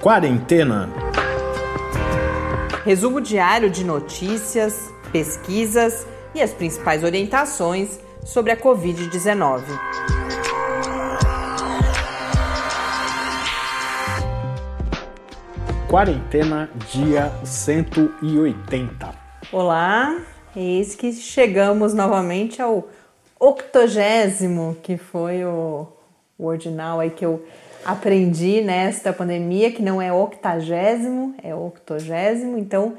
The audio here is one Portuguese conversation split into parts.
Quarentena. Resumo diário de notícias, pesquisas e as principais orientações sobre a Covid-19. Quarentena, dia 180. Olá, eis que chegamos novamente ao octogésimo, que foi o, o ordinal aí que eu aprendi nesta pandemia, que não é octagésimo, é octogésimo. Então,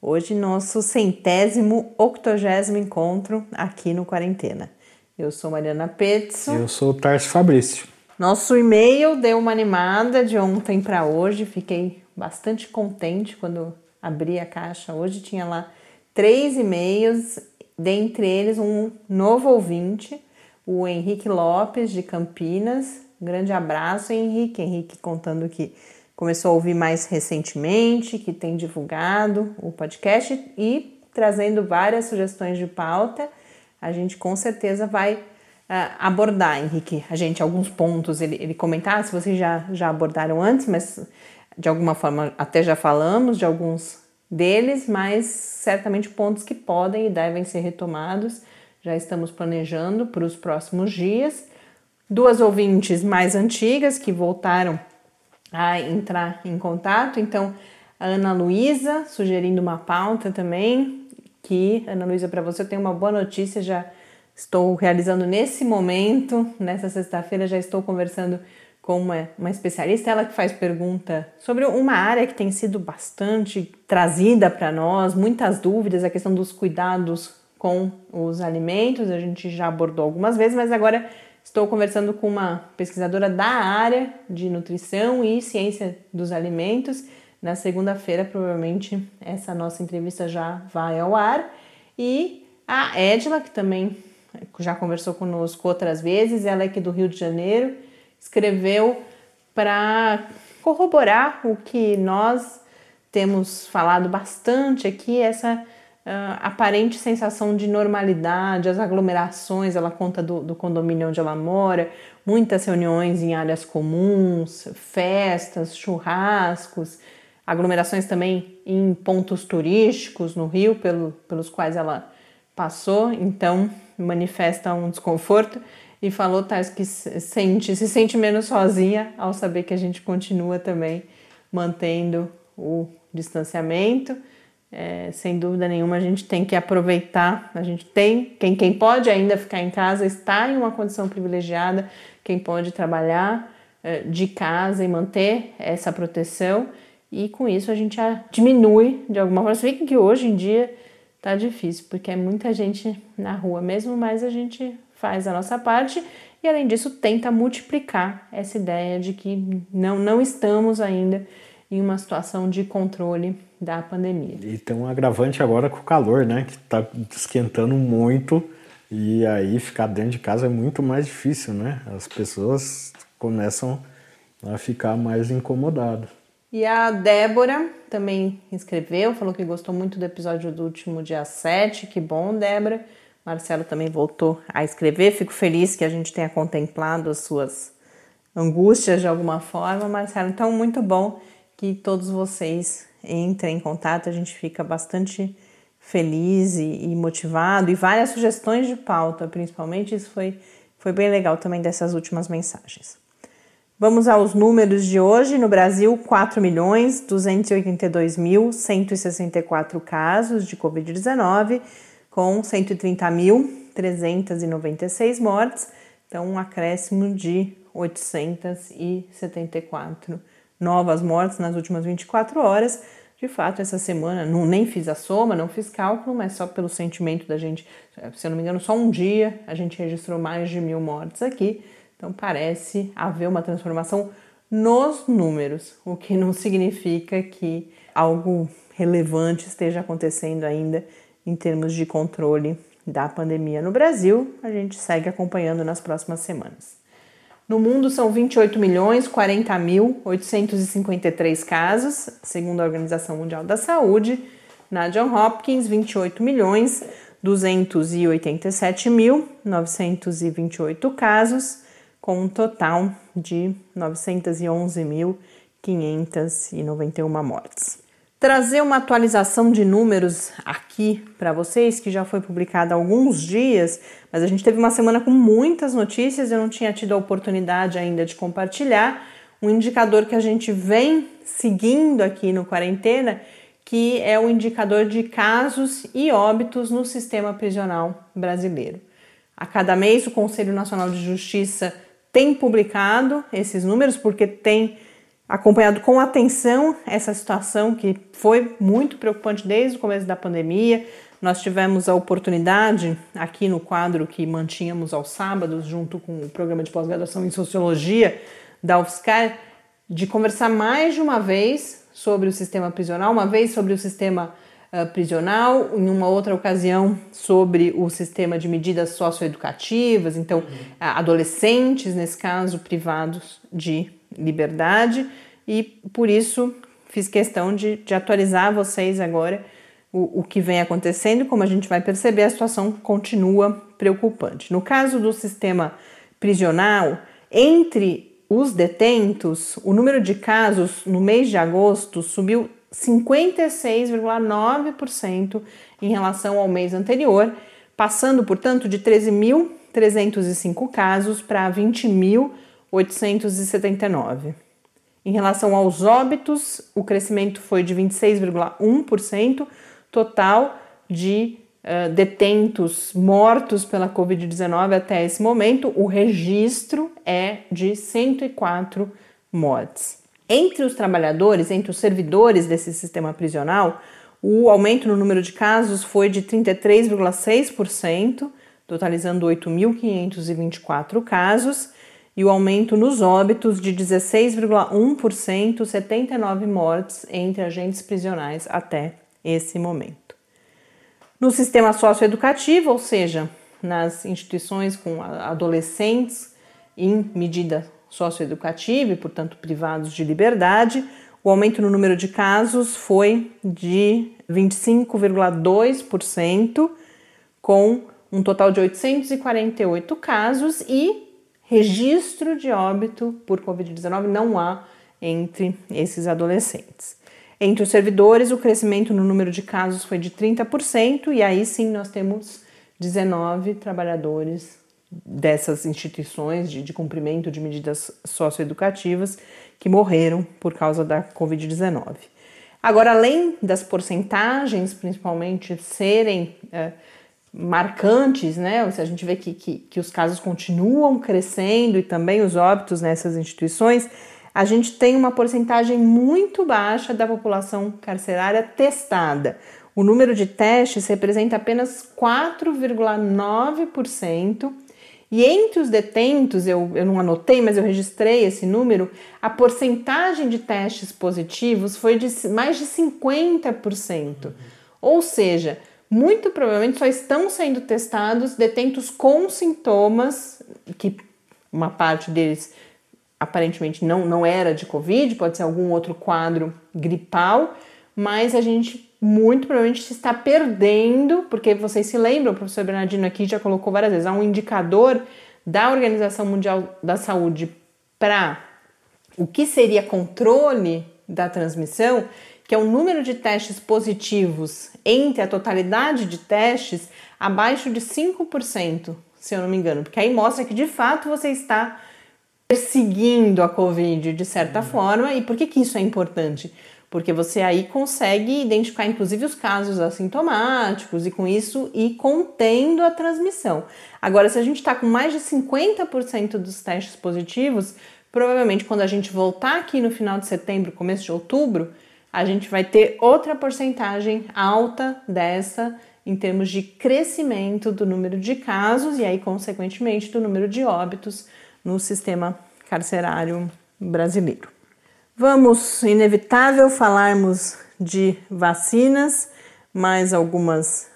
hoje nosso centésimo, octogésimo encontro aqui no Quarentena. Eu sou Mariana Petzo. Eu sou o Tarso Fabrício. Nosso e-mail deu uma animada de ontem para hoje. Fiquei bastante contente quando abri a caixa. Hoje tinha lá três e-mails, dentre eles um novo ouvinte, o Henrique Lopes, de Campinas. Um grande abraço, Henrique. Henrique contando que começou a ouvir mais recentemente, que tem divulgado o podcast e trazendo várias sugestões de pauta. A gente com certeza vai uh, abordar, Henrique. A gente, alguns pontos, ele, ele comentar, se vocês já, já abordaram antes, mas de alguma forma até já falamos de alguns deles, mas certamente pontos que podem e devem ser retomados. Já estamos planejando para os próximos dias. Duas ouvintes mais antigas que voltaram a entrar em contato. Então, a Ana Luísa sugerindo uma pauta também. Que, Ana Luísa, para você eu tenho uma boa notícia. Já estou realizando nesse momento, nessa sexta-feira, já estou conversando com uma, uma especialista, ela que faz pergunta sobre uma área que tem sido bastante trazida para nós, muitas dúvidas, a questão dos cuidados com os alimentos, a gente já abordou algumas vezes, mas agora estou conversando com uma pesquisadora da área de nutrição e ciência dos alimentos. Na segunda-feira, provavelmente, essa nossa entrevista já vai ao ar. E a Edila, que também já conversou conosco outras vezes, ela é aqui do Rio de Janeiro, escreveu para corroborar o que nós temos falado bastante aqui, essa uh, aparente sensação de normalidade, as aglomerações, ela conta do, do condomínio onde ela mora, muitas reuniões em áreas comuns, festas, churrascos, aglomerações também em pontos turísticos no Rio, pelo, pelos quais ela passou, então manifesta um desconforto e falou, Tais, que sente, se sente menos sozinha ao saber que a gente continua também mantendo o distanciamento. É, sem dúvida nenhuma, a gente tem que aproveitar. A gente tem, quem, quem pode ainda ficar em casa está em uma condição privilegiada, quem pode trabalhar é, de casa e manter essa proteção, e com isso a gente a diminui de alguma forma. Você vê que hoje em dia tá difícil, porque é muita gente na rua mesmo, mas a gente faz a nossa parte e, além disso, tenta multiplicar essa ideia de que não, não estamos ainda em uma situação de controle da pandemia. E tem um agravante agora com o calor, né? Que está esquentando muito e aí ficar dentro de casa é muito mais difícil, né? As pessoas começam a ficar mais incomodadas. E a Débora também escreveu, falou que gostou muito do episódio do último dia 7. Que bom, Débora. Marcelo também voltou a escrever. Fico feliz que a gente tenha contemplado as suas angústias de alguma forma, Marcelo. Então, muito bom que todos vocês entrem em contato. A gente fica bastante feliz e, e motivado e várias sugestões de pauta, principalmente. Isso foi, foi bem legal também dessas últimas mensagens. Vamos aos números de hoje. No Brasil, 4 milhões 282 mil 164 casos de Covid-19 com 130.396 mortes, então um acréscimo de 874 novas mortes nas últimas 24 horas. De fato, essa semana não nem fiz a soma, não fiz cálculo, mas só pelo sentimento da gente, se eu não me engano, só um dia a gente registrou mais de mil mortes aqui. Então parece haver uma transformação nos números, o que não significa que algo relevante esteja acontecendo ainda em termos de controle da pandemia no Brasil. A gente segue acompanhando nas próximas semanas. No mundo são 28 milhões 40 mil 853 casos, segundo a Organização Mundial da Saúde. Na John Hopkins, 28 milhões 287 mil 928 casos, com um total de 911 mil 591 mortes. Trazer uma atualização de números aqui para vocês, que já foi publicada há alguns dias, mas a gente teve uma semana com muitas notícias, eu não tinha tido a oportunidade ainda de compartilhar. Um indicador que a gente vem seguindo aqui no quarentena, que é o indicador de casos e óbitos no sistema prisional brasileiro. A cada mês, o Conselho Nacional de Justiça tem publicado esses números porque tem acompanhado com atenção essa situação que foi muito preocupante desde o começo da pandemia. Nós tivemos a oportunidade aqui no quadro que mantínhamos aos sábados, junto com o programa de pós-graduação em sociologia da UFSCar, de conversar mais de uma vez sobre o sistema prisional, uma vez sobre o sistema uh, prisional, em uma outra ocasião sobre o sistema de medidas socioeducativas, então adolescentes, nesse caso, privados de liberdade, e por isso fiz questão de, de atualizar vocês agora o, o que vem acontecendo, como a gente vai perceber, a situação continua preocupante. No caso do sistema prisional, entre os detentos, o número de casos no mês de agosto subiu 56,9% em relação ao mês anterior, passando, portanto, de 13.305 casos para 20.879. Em relação aos óbitos, o crescimento foi de 26,1%, total de uh, detentos mortos pela Covid-19 até esse momento, o registro é de 104 mortes. Entre os trabalhadores, entre os servidores desse sistema prisional, o aumento no número de casos foi de 33,6%, totalizando 8.524 casos, e o aumento nos óbitos de 16,1%, 79 mortes entre agentes prisionais até esse momento. No sistema socioeducativo, ou seja, nas instituições com adolescentes em medida socioeducativa e, portanto, privados de liberdade, o aumento no número de casos foi de 25,2%, com um total de 848 casos e registro de óbito por Covid-19 não há entre esses adolescentes. Entre os servidores, o crescimento no número de casos foi de 30%, e aí sim nós temos 19 trabalhadores dessas instituições de, de cumprimento de medidas socioeducativas que morreram por causa da Covid-19. Agora, além das porcentagens, principalmente, serem é, marcantes, né? Se a gente vê que, que, que os casos continuam crescendo e também os óbitos nessas instituições, a gente tem uma porcentagem muito baixa da população carcerária testada. O número de testes representa apenas 4,9%, e entre os detentos, eu, eu não anotei, mas eu registrei esse número, a porcentagem de testes positivos foi de mais de 50%. Uhum. Ou seja, muito provavelmente só estão sendo testados detentos com sintomas, que uma parte deles aparentemente não, não era de Covid, pode ser algum outro quadro gripal, mas a gente muito provavelmente está perdendo, porque vocês se lembram, o professor Bernardino aqui já colocou várias vezes, há um indicador da Organização Mundial da Saúde para o que seria controle da transmissão, que é o número de testes positivos entre a totalidade de testes abaixo de 5%, se eu não me engano, porque aí mostra que de fato você está perseguindo a Covid de certa uhum. forma. E por que, que isso é importante? Porque você aí consegue identificar inclusive os casos assintomáticos e com isso ir contendo a transmissão. Agora, se a gente está com mais de 50% dos testes positivos, provavelmente quando a gente voltar aqui no final de setembro, começo de outubro, a gente vai ter outra porcentagem alta dessa em termos de crescimento do número de casos e aí, consequentemente, do número de óbitos no sistema carcerário brasileiro. Vamos, inevitável, falarmos de vacinas, mais algumas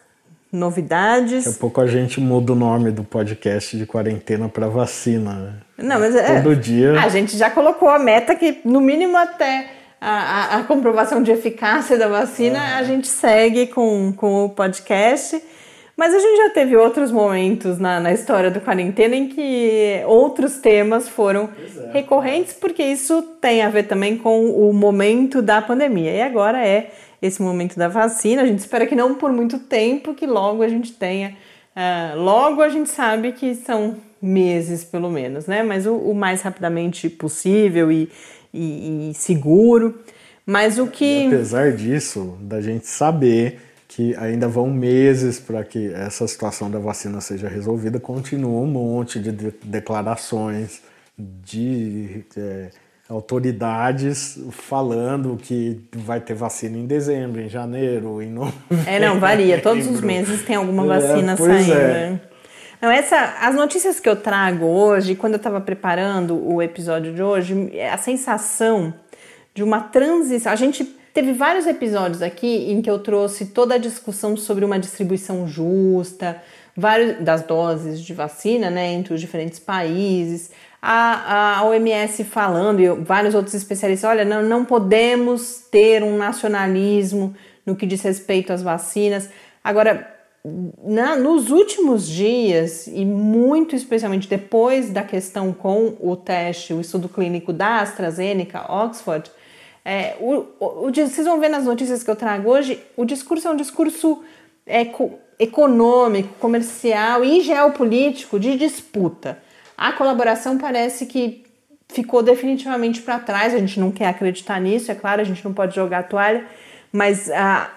novidades. Daqui a pouco a gente muda o nome do podcast de quarentena para vacina. Né? Não, mas é, todo dia. A gente já colocou a meta que, no mínimo, até a, a, a comprovação de eficácia da vacina, a gente segue com, com o podcast. Mas a gente já teve outros momentos na, na história do quarentena em que outros temas foram é. recorrentes, porque isso tem a ver também com o momento da pandemia. E agora é esse momento da vacina. A gente espera que não por muito tempo, que logo a gente tenha. Uh, logo a gente sabe que são meses, pelo menos, né? Mas o, o mais rapidamente possível e, e, e seguro. Mas o que. E apesar disso, da gente saber que ainda vão meses para que essa situação da vacina seja resolvida, continua um monte de, de declarações de é, autoridades falando que vai ter vacina em dezembro, em janeiro, em novembro. É, não, varia. Todos os meses tem alguma é, vacina é, saindo. É. Não, essa, as notícias que eu trago hoje, quando eu estava preparando o episódio de hoje, a sensação de uma transição. A gente teve vários episódios aqui em que eu trouxe toda a discussão sobre uma distribuição justa, vários das doses de vacina, né, entre os diferentes países. A, a OMS falando e vários outros especialistas, olha, não, não podemos ter um nacionalismo no que diz respeito às vacinas. Agora, na, nos últimos dias, e muito especialmente depois da questão com o teste, o estudo clínico da AstraZeneca, Oxford, é, o, o, vocês vão ver nas notícias que eu trago hoje, o discurso é um discurso eco, econômico, comercial e geopolítico de disputa. A colaboração parece que ficou definitivamente para trás, a gente não quer acreditar nisso, é claro, a gente não pode jogar a toalha, mas ah,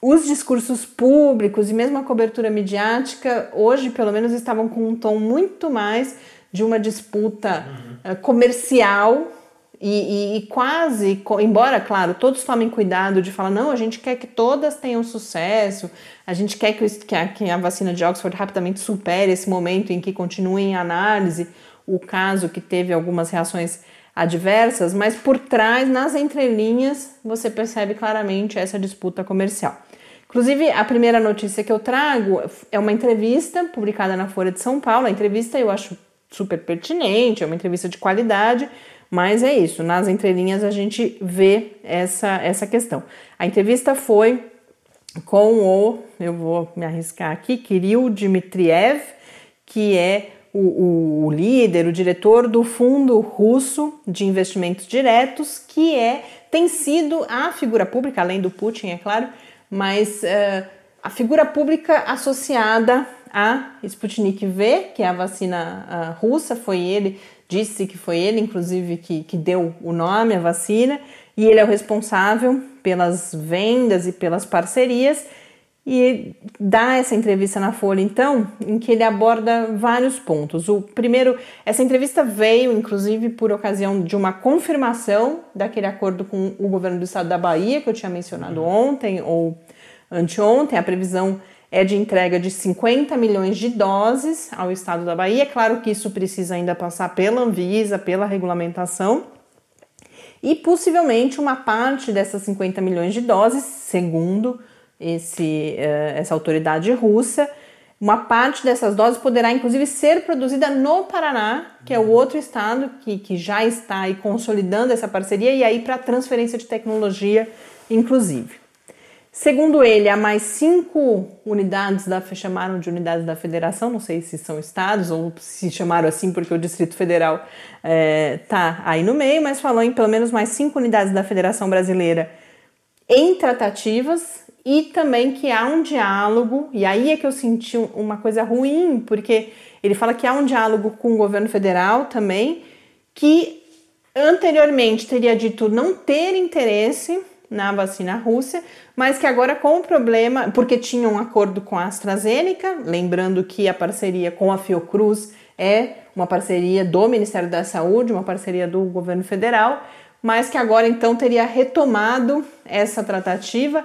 os discursos públicos e mesmo a cobertura midiática hoje, pelo menos, estavam com um tom muito mais de uma disputa uhum. uh, comercial e, e, e, quase, embora, claro, todos tomem cuidado de falar, não, a gente quer que todas tenham sucesso, a gente quer que, que, a, que a vacina de Oxford rapidamente supere esse momento em que continue em análise o caso que teve algumas reações adversas, mas por trás, nas entrelinhas, você percebe claramente essa disputa comercial. Inclusive, a primeira notícia que eu trago é uma entrevista publicada na Folha de São Paulo. A entrevista eu acho super pertinente, é uma entrevista de qualidade, mas é isso, nas entrelinhas a gente vê essa, essa questão. A entrevista foi com o, eu vou me arriscar aqui, Kirill Dmitriev, que é o, o, líder, o diretor do Fundo Russo de Investimentos Diretos, que é tem sido a figura pública, além do Putin, é claro, mas uh, a figura pública associada a Sputnik V, que é a vacina uh, russa, foi ele, disse que foi ele, inclusive, que, que deu o nome à vacina, e ele é o responsável pelas vendas e pelas parcerias. E dá essa entrevista na Folha, então, em que ele aborda vários pontos. O primeiro, essa entrevista veio, inclusive, por ocasião de uma confirmação daquele acordo com o governo do estado da Bahia, que eu tinha mencionado ontem ou anteontem. A previsão é de entrega de 50 milhões de doses ao estado da Bahia. É claro que isso precisa ainda passar pela Anvisa, pela regulamentação. E possivelmente uma parte dessas 50 milhões de doses, segundo esse, eh, essa autoridade russa, uma parte dessas doses poderá inclusive ser produzida no Paraná, que é o outro estado que, que já está aí consolidando essa parceria, e aí para transferência de tecnologia, inclusive. Segundo ele, há mais cinco unidades da chamaram de unidades da federação, não sei se são estados ou se chamaram assim porque o Distrito Federal está é, tá aí no meio, mas falou em pelo menos mais cinco unidades da Federação Brasileira em tratativas e também que há um diálogo, e aí é que eu senti uma coisa ruim, porque ele fala que há um diálogo com o governo federal também, que anteriormente teria dito não ter interesse na vacina russa, mas que agora com o problema, porque tinha um acordo com a AstraZeneca, lembrando que a parceria com a Fiocruz é uma parceria do Ministério da Saúde, uma parceria do governo federal, mas que agora então teria retomado essa tratativa,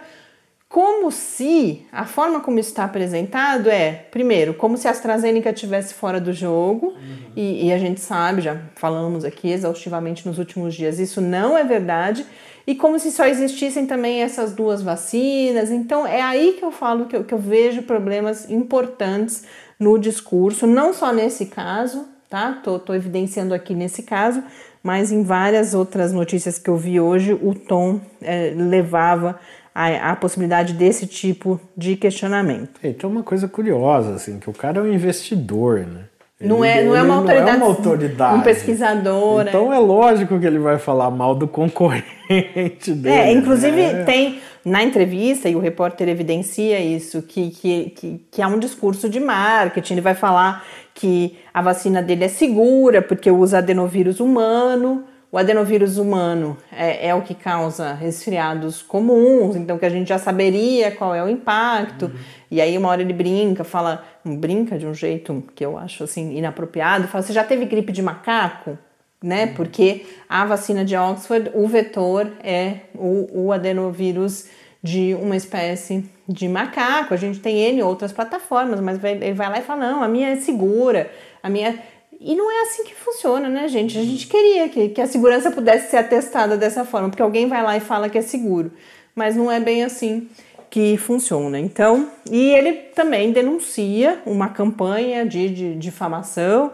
como se a forma como está apresentado é, primeiro, como se a AstraZeneca estivesse fora do jogo, uhum. e, e a gente sabe, já falamos aqui exaustivamente nos últimos dias, isso não é verdade e como se só existissem também essas duas vacinas. Então é aí que eu falo que eu, que eu vejo problemas importantes no discurso, não só nesse caso, tá? Tô, tô evidenciando aqui nesse caso, mas em várias outras notícias que eu vi hoje, o tom é, levava a, a, possibilidade desse tipo de questionamento. Então, uma coisa curiosa, assim, que o cara é um investidor, né? Não é, não é uma autoridade. Não é uma autoridade. Um pesquisador. Então é. é lógico que ele vai falar mal do concorrente dele. É, inclusive né? tem na entrevista, e o repórter evidencia isso, que, que, que, que há um discurso de marketing, ele vai falar que a vacina dele é segura porque usa adenovírus humano. O adenovírus humano é, é, o que causa resfriados comuns, então que a gente já saberia qual é o impacto. Uhum. E aí uma hora ele brinca, fala, brinca de um jeito que eu acho assim inapropriado, fala: "Você já teve gripe de macaco?" Né? Uhum. Porque a vacina de Oxford, o vetor é o, o adenovírus de uma espécie de macaco. A gente tem N outras plataformas, mas ele vai lá e fala: não, a minha é segura, a minha. E não é assim que funciona, né, gente? A gente queria que, que a segurança pudesse ser atestada dessa forma, porque alguém vai lá e fala que é seguro, mas não é bem assim que funciona. Então, e ele também denuncia uma campanha de, de difamação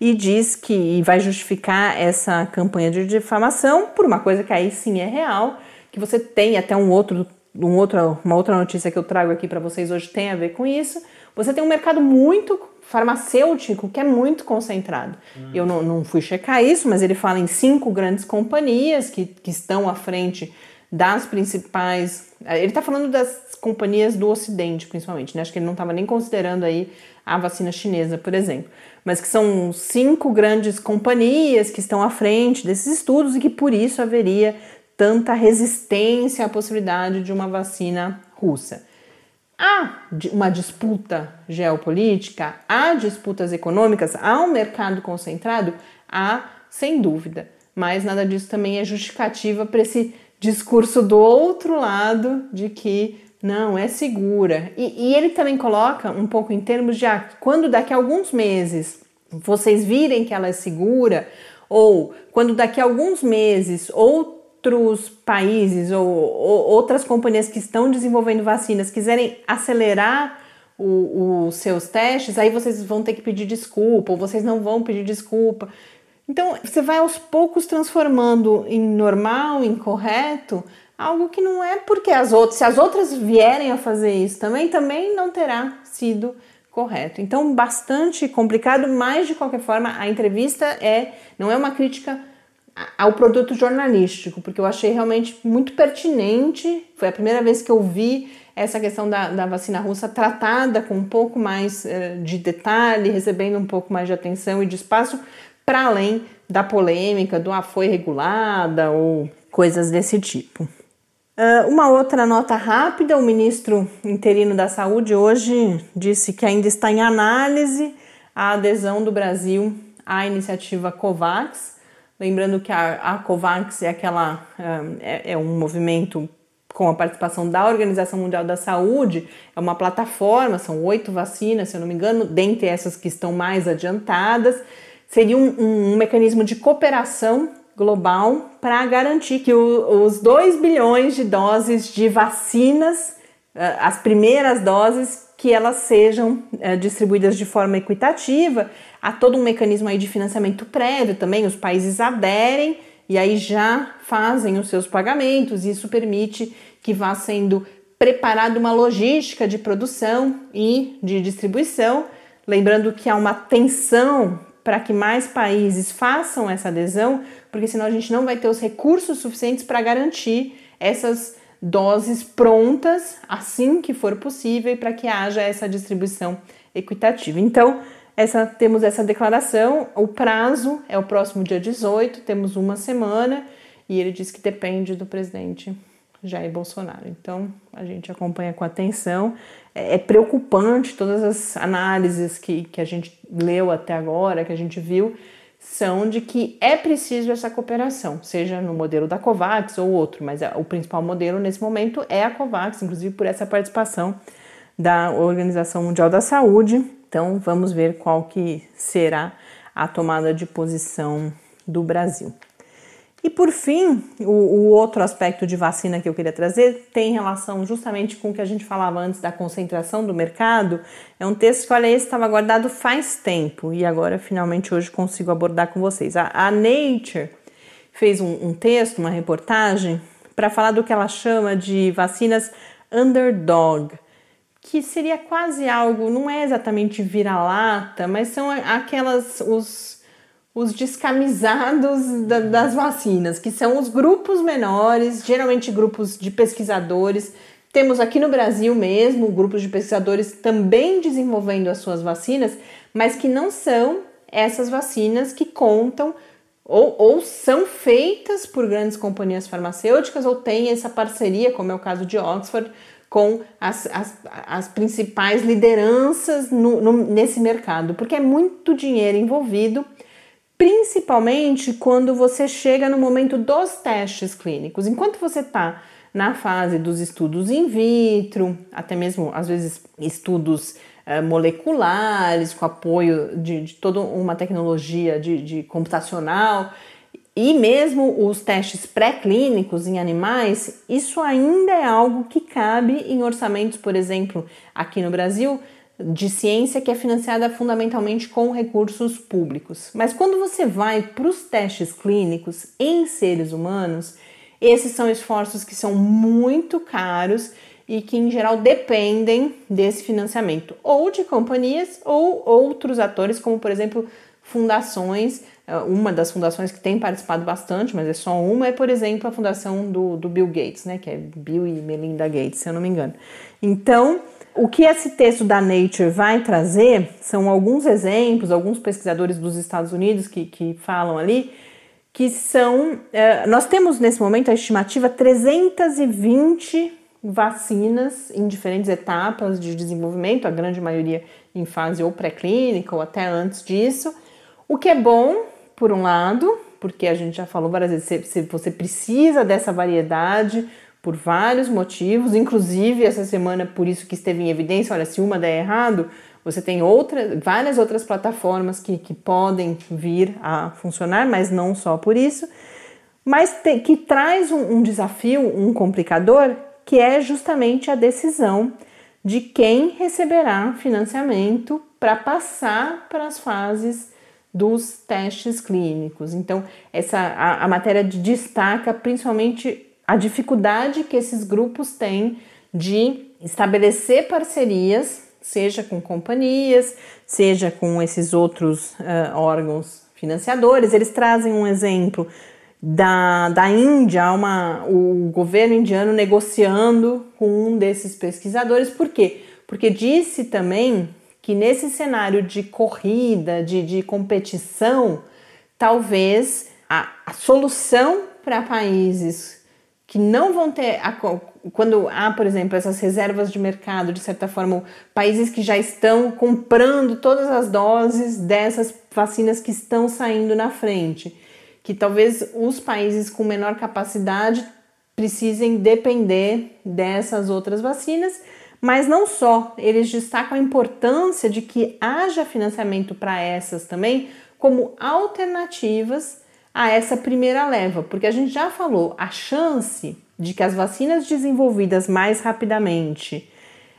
e diz que vai justificar essa campanha de difamação por uma coisa que aí sim é real, que você tem até um outro, um outro, uma outra notícia que eu trago aqui para vocês hoje tem a ver com isso. Você tem um mercado muito farmacêutico que é muito concentrado. Hum. Eu não, não fui checar isso, mas ele fala em cinco grandes companhias que, que estão à frente das principais. Ele está falando das companhias do Ocidente, principalmente, né? Acho que ele não estava nem considerando aí a vacina chinesa, por exemplo. Mas que são cinco grandes companhias que estão à frente desses estudos e que por isso haveria tanta resistência à possibilidade de uma vacina russa. Há uma disputa geopolítica, há disputas econômicas, há um mercado concentrado? Há, sem dúvida. Mas nada disso também é justificativa para esse discurso do outro lado de que não, é segura. E, e ele também coloca um pouco em termos de ah, quando daqui a alguns meses vocês virem que ela é segura, ou quando daqui a alguns meses outros países ou, ou outras companhias que estão desenvolvendo vacinas quiserem acelerar os seus testes, aí vocês vão ter que pedir desculpa, ou vocês não vão pedir desculpa. Então, você vai aos poucos transformando em normal, em correto, algo que não é porque as outras, se as outras vierem a fazer isso também, também não terá sido correto. Então, bastante complicado, mas de qualquer forma, a entrevista é não é uma crítica ao produto jornalístico, porque eu achei realmente muito pertinente. Foi a primeira vez que eu vi essa questão da, da vacina russa tratada com um pouco mais uh, de detalhe, recebendo um pouco mais de atenção e de espaço, para além da polêmica do ah, foi regulada ou coisas desse tipo. Uh, uma outra nota rápida: o ministro interino da Saúde hoje disse que ainda está em análise a adesão do Brasil à iniciativa COVAX. Lembrando que a, a COVAX é aquela uh, é, é um movimento com a participação da Organização Mundial da Saúde, é uma plataforma, são oito vacinas, se eu não me engano, dentre essas que estão mais adiantadas seria um, um, um mecanismo de cooperação global para garantir que o, os 2 bilhões de doses de vacinas, eh, as primeiras doses, que elas sejam eh, distribuídas de forma equitativa. Há todo um mecanismo aí de financiamento prévio também, os países aderem e aí já fazem os seus pagamentos. Isso permite que vá sendo preparada uma logística de produção e de distribuição. Lembrando que há uma tensão para que mais países façam essa adesão, porque senão a gente não vai ter os recursos suficientes para garantir essas doses prontas assim que for possível e para que haja essa distribuição equitativa. Então, essa, temos essa declaração, o prazo é o próximo dia 18, temos uma semana, e ele diz que depende do presidente Jair Bolsonaro. Então, a gente acompanha com atenção. É, é preocupante todas as análises que, que a gente leu até agora, que a gente viu, são de que é preciso essa cooperação, seja no modelo da COVAX ou outro, mas o principal modelo nesse momento é a COVAX, inclusive por essa participação da Organização Mundial da Saúde. Então, vamos ver qual que será a tomada de posição do Brasil. E por fim, o, o, outro aspecto de vacina que eu queria trazer tem relação justamente com o que a gente falava antes da concentração do mercado. É um texto que, olha, esse estava guardado faz tempo e agora finalmente hoje consigo abordar com vocês. A, a Nature fez um, um texto, uma reportagem, para falar do que ela chama de vacinas underdog, que seria quase algo, não é exatamente vira-lata, mas são aquelas, os, os descamisados da, das vacinas, que são os grupos menores, geralmente grupos de pesquisadores. Temos aqui no Brasil mesmo grupos de pesquisadores também desenvolvendo as suas vacinas, mas que não são essas vacinas que contam ou, ou são feitas por grandes companhias farmacêuticas ou têm essa parceria, como é o caso de Oxford, com as, as, as principais lideranças no, no, nesse mercado, porque é muito dinheiro envolvido, principalmente quando você chega no momento dos testes clínicos. Enquanto você está na fase dos estudos in vitro, até mesmo às vezes estudos uh, moleculares, com apoio de, de toda uma tecnologia de, de computacional, e mesmo os testes pré-clínicos em animais, isso ainda é algo que cabe em orçamentos, por exemplo, aqui no Brasil, de ciência que é financiada fundamentalmente com recursos públicos. Mas quando você vai para os testes clínicos em seres humanos, esses são esforços que são muito caros e que em geral dependem desse financiamento ou de companhias ou outros atores, como por exemplo fundações é, uma das fundações que tem participado bastante, mas é só uma, é, por exemplo, a fundação do, do Bill Gates, né? Que é Bill e Melinda Gates, se eu não me engano. Então, o que esse texto da Nature vai trazer são alguns exemplos, alguns pesquisadores dos Estados Unidos que, que falam ali, que são. É, nós temos nesse momento a estimativa 320 vacinas em diferentes etapas de desenvolvimento, a grande maioria em fase ou pré-clínica ou até antes disso. O que é bom, por um lado, porque a gente já falou várias vezes, você precisa dessa variedade por vários motivos, inclusive essa semana por isso que esteve em evidência, olha, se uma der errado, você tem outra, várias outras plataformas que, que podem vir a funcionar, mas não só por isso, mas te, que traz um, um desafio, um complicador, que é justamente a decisão de quem receberá financiamento para passar para as fases dos testes clínicos. Então, essa a, a matéria destaca principalmente a dificuldade que esses grupos têm de estabelecer parcerias, seja com companhias, seja com esses outros uh, órgãos financiadores. Eles trazem um exemplo da, da Índia, uma, o governo indiano negociando com um desses pesquisadores. Por quê? Porque disse também que nesse cenário de corrida, de, de competição, talvez a, a solução para países que não vão ter, a, quando há, por exemplo, essas reservas de mercado, de certa forma, países que já estão comprando todas as doses dessas vacinas que estão saindo na frente, que talvez os países com menor capacidade precisem depender dessas outras vacinas mas não só, eles destacam a importância de que haja financiamento para essas também como alternativas a essa primeira leva, porque a gente já falou, a chance de que as vacinas desenvolvidas mais rapidamente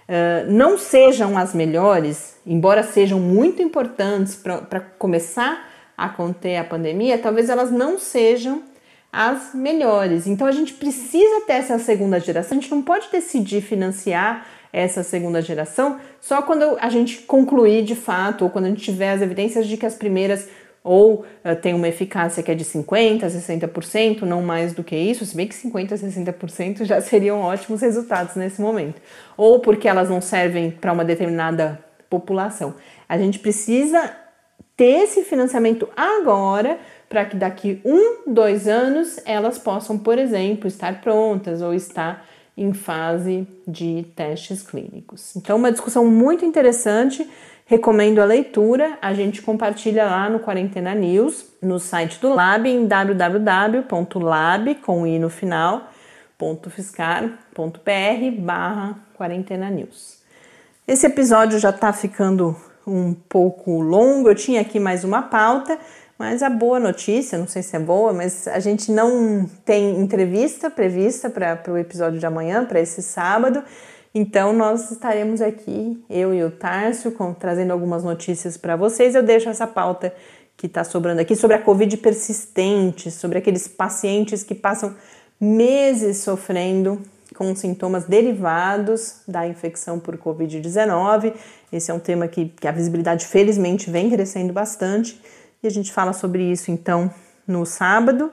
uh, não sejam as melhores, embora sejam muito importantes para começar a conter a pandemia, talvez elas não sejam as melhores. Então a gente precisa ter essa segunda geração, a gente não pode decidir financiar essa segunda geração só quando a gente concluir de fato, ou quando a gente tiver as evidências de que as primeiras ou uh, tem uma eficácia que é de 50%, 60%, não mais do que isso, se bem que 50%, 60% já seriam ótimos resultados nesse momento, ou porque elas não servem para uma determinada população. A gente precisa ter esse financiamento agora para que daqui um, dois anos elas possam, por exemplo, estar prontas ou estar em fase de testes clínicos. Então, uma discussão muito interessante. Recomendo a leitura. A gente compartilha lá no Quarentena News, no site do Lab, em www.lab, com i no final, .fiscar.br barra Quarentena News. Esse episódio já está ficando um pouco longo, eu tinha aqui mais uma pauta, mas a boa notícia, não sei se é boa, mas a gente não tem entrevista prevista para o episódio de amanhã, para esse sábado. Então nós estaremos aqui, eu e o Tárcio, com, trazendo algumas notícias para vocês. Eu deixo essa pauta que está sobrando aqui, sobre a Covid persistente, sobre aqueles pacientes que passam meses sofrendo com sintomas derivados da infecção por Covid-19. Esse é um tema que, que a visibilidade, felizmente, vem crescendo bastante e a gente fala sobre isso então no sábado.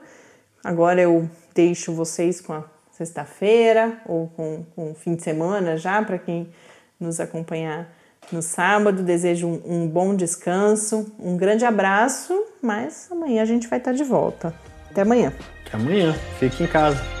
Agora eu deixo vocês com a sexta-feira ou com, com o fim de semana já, para quem nos acompanhar no sábado. Desejo um, um, bom descanso, um grande abraço, mas amanhã a gente vai estar de volta. Até amanhã. Até amanhã. Fique em casa.